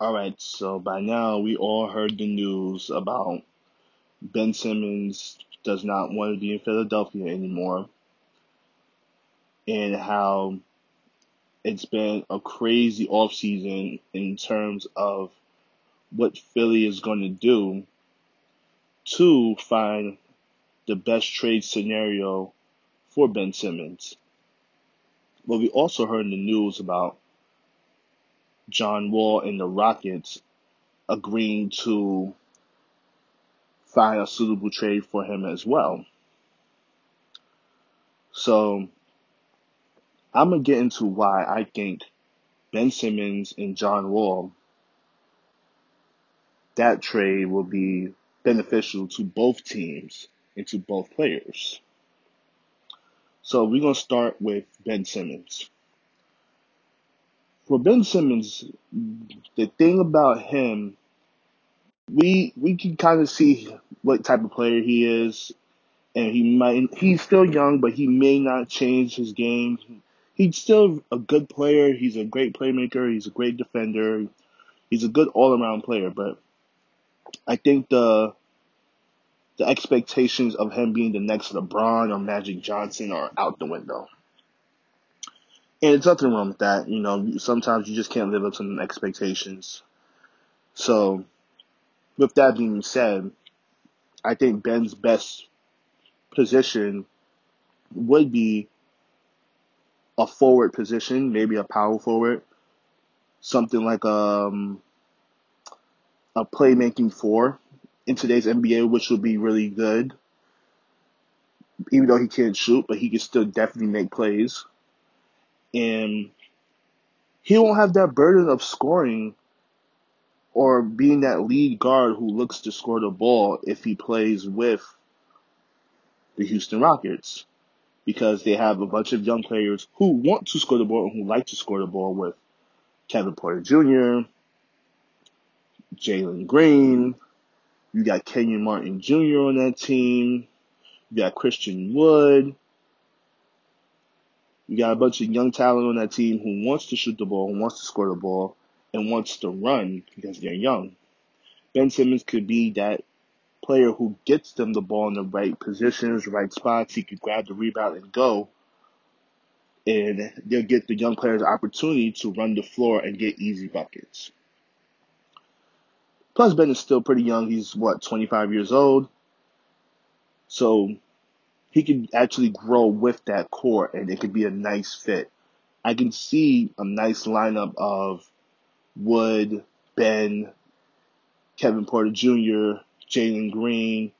All right, so by now we all heard the news about Ben Simmons does not want to be in Philadelphia anymore and how it's been a crazy offseason in terms of what Philly is going to do to find the best trade scenario for Ben Simmons. But we also heard the news about John Wall and the Rockets agreeing to find a suitable trade for him as well. So I'm gonna get into why I think Ben Simmons and John Wall that trade will be beneficial to both teams and to both players. So we're gonna start with Ben Simmons. For Ben Simmons, the thing about him, we we can kind of see what type of player he is, and he might he's still young, but he may not change his game. He's still a good player. He's a great playmaker. He's a great defender. He's a good all around player, but I think the the expectations of him being the next LeBron or Magic Johnson are out the window. And it's nothing wrong with that. You know, sometimes you just can't live up to the expectations. So, with that being said, I think Ben's best position would be a forward position, maybe a power forward, something like um, a playmaking four in today's NBA, which would be really good. Even though he can't shoot, but he can still definitely make plays. And he won't have that burden of scoring or being that lead guard who looks to score the ball if he plays with the Houston Rockets. Because they have a bunch of young players who want to score the ball and who like to score the ball with Kevin Porter Jr., Jalen Green, you got Kenyon Martin Jr. on that team. You got Christian Wood. You got a bunch of young talent on that team who wants to shoot the ball, who wants to score the ball, and wants to run because they're young. Ben Simmons could be that player who gets them the ball in the right positions, right spots. He could grab the rebound and go. And they'll get the young players opportunity to run the floor and get easy buckets. Plus, Ben is still pretty young. He's what, 25 years old. So he can actually grow with that core and it could be a nice fit. I can see a nice lineup of Wood, Ben, Kevin Porter Jr., Jalen Green,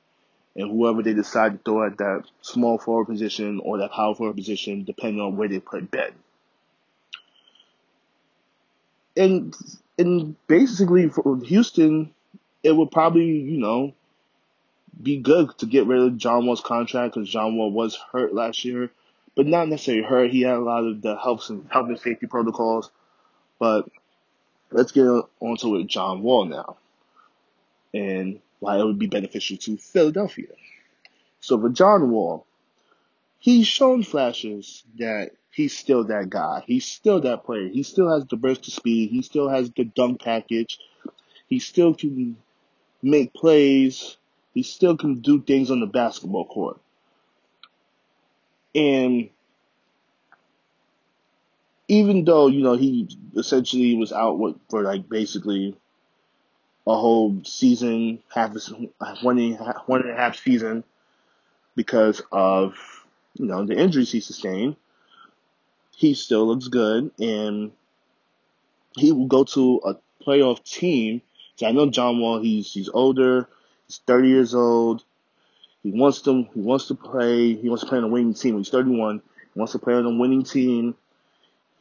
and whoever they decide to throw at that small forward position or that power forward position, depending on where they put Ben. And and basically for Houston, it would probably you know be good to get rid of John Wall's contract because John Wall was hurt last year, but not necessarily hurt. He had a lot of the health and health and safety protocols. But let's get on to with John Wall now, and why it would be beneficial to Philadelphia. So for John Wall, he's shown flashes that he's still that guy. He's still that player. He still has the burst of speed. He still has the dunk package. He still can make plays. He still can do things on the basketball court. And even though, you know, he essentially was out for like basically a whole season, half one one and a half season because of, you know, the injuries he sustained, he still looks good and he will go to a playoff team. So I know John Wall, he's he's older, he's 30 years old. He wants to he wants to play. He wants to play on a winning team. He's 31. He wants to play on a winning team.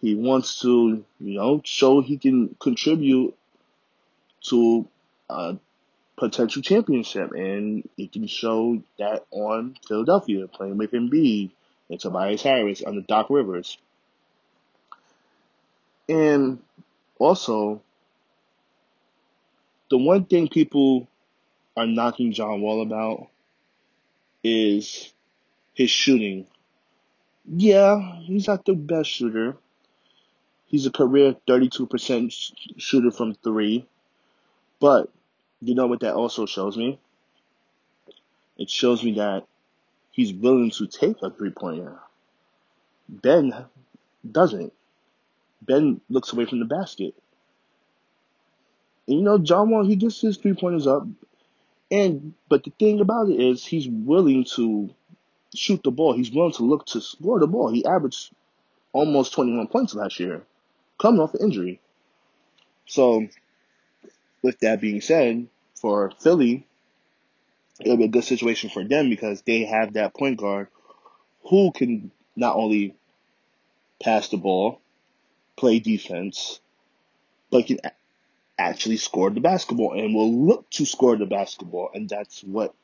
He wants to, you know, show he can contribute to a potential championship, and he can show that on Philadelphia, playing with Embiid and Tobias Harris under Doc Rivers. And also, the one thing people are knocking John Wall about is his shooting. Yeah, he's not the best shooter. He's a career 32% shooter from three. But you know what that also shows me? It shows me that he's willing to take a three pointer. Ben doesn't. Ben looks away from the basket. And you know, John Wall, he gets his three pointers up. And but the thing about it is he's willing to shoot the ball. He's willing to look to score the ball. He averaged almost 21 points last year, coming off an injury. So, with that being said, for Philly, it'll be a good situation for them because they have that point guard who can not only pass the ball, play defense, but can actually score the basketball and will look to score the basketball. And that's what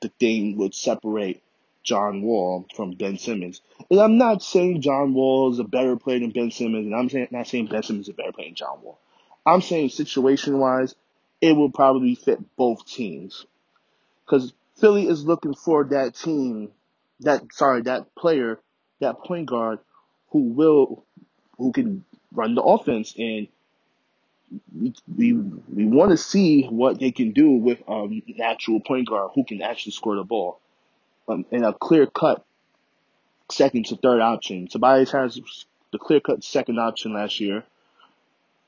the thing would separate John Wall from Ben Simmons. And I'm not saying John Wall is a better player than Ben Simmons, and I'm saying, not saying Ben Simmons is a better player than John Wall. I'm saying situation wise, it will probably fit both teams. Because Philly is looking for that team, that sorry, that player, that point guard who will, who can run the offense, and we we, want to see what they can do with um, an actual point guard who can actually score the ball, um, in a clear cut second to third option. Tobias has the clear cut second option last year,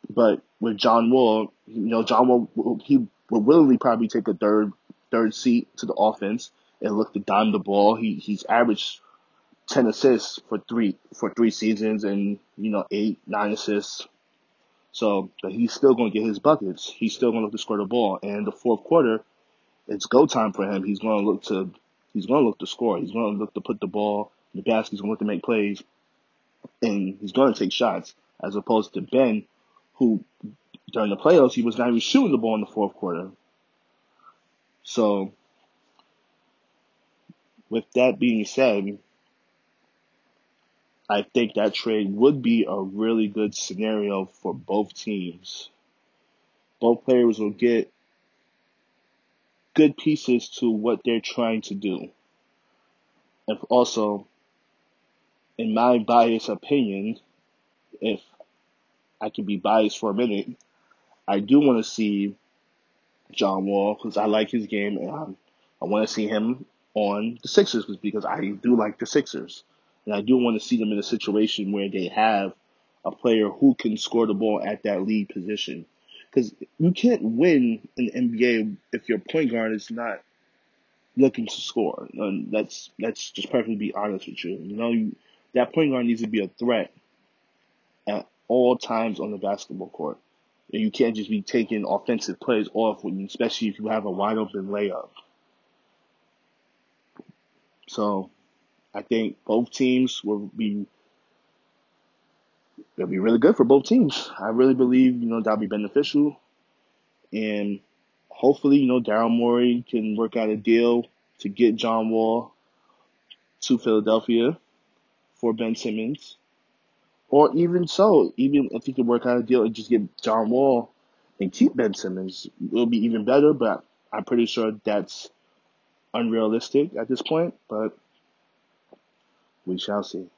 but with John Wall, you know, John Wall he would willingly probably take a third third seat to the offense and look to dime the ball. He he's averaged ten assists for three for three seasons and you know eight nine assists. So he's still going to get his buckets. He's still going to look to score the ball. And the fourth quarter, it's go time for him. He's going to look to he's going to look to score. He's going to look to put the ball in the basket. He's going to look to make plays, and he's going to take shots as opposed to Ben, who during the playoffs he was not even shooting the ball in the fourth quarter. So with that being said, I think that trade would be a really good scenario for both teams. Both players will get good pieces to what they're trying to do. And also, in my biased opinion, if I can be biased for a minute, I do want to see John Wall because I like his game and I, I want to see him on the Sixers because I do like the Sixers. And I do want to see them in a situation where they have a player who can score the ball at that lead position. Because you can't win in the NBA if your point guard is not looking to score. And that's that's just perfectly be honest with you. You know, you, that point guard needs to be a threat at all times on the basketball court. And you can't just be taking offensive plays off when, especially if you have a wide open layup. So I think both teams will be it'll be really good for both teams. I really believe you know that'll be beneficial, and hopefully you know Daryl Morey can work out a deal to get John Wall to Philadelphia for Ben Simmons, or even so, even if he could work out a deal and just get John Wall and keep Ben Simmons, it'll be even better. But I'm pretty sure that's unrealistic at this point. But we shall see.